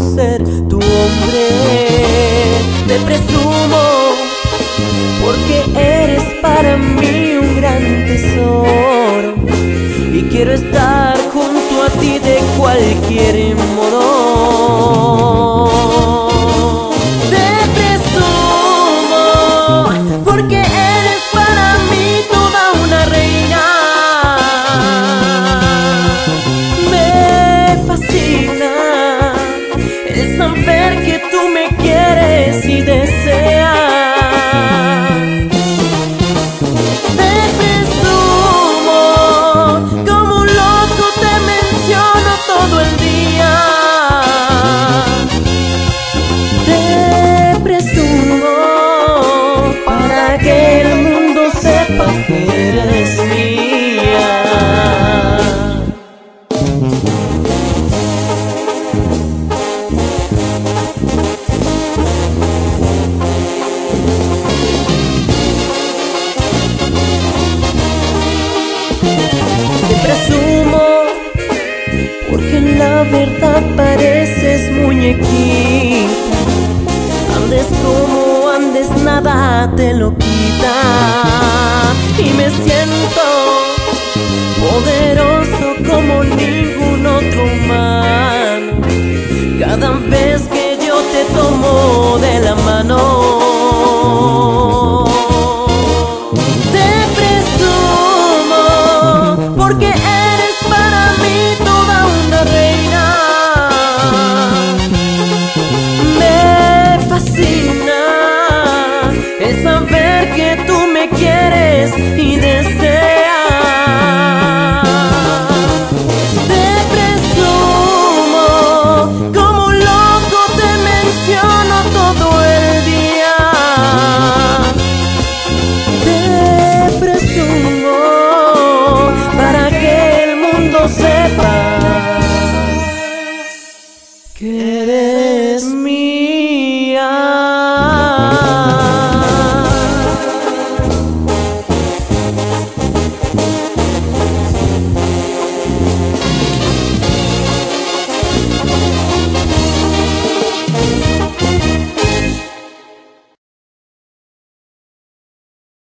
Ser tu hombre. Te presumo porque eres para mí un gran tesoro y quiero estar junto a ti de cualquier modo. El saber que tú me quieres y porque en la verdad pareces muñequita. Andes como andes, nada te lo quita. Y me siento poderoso como ningún otro humano. Cada vez que yo te tomo de la mano.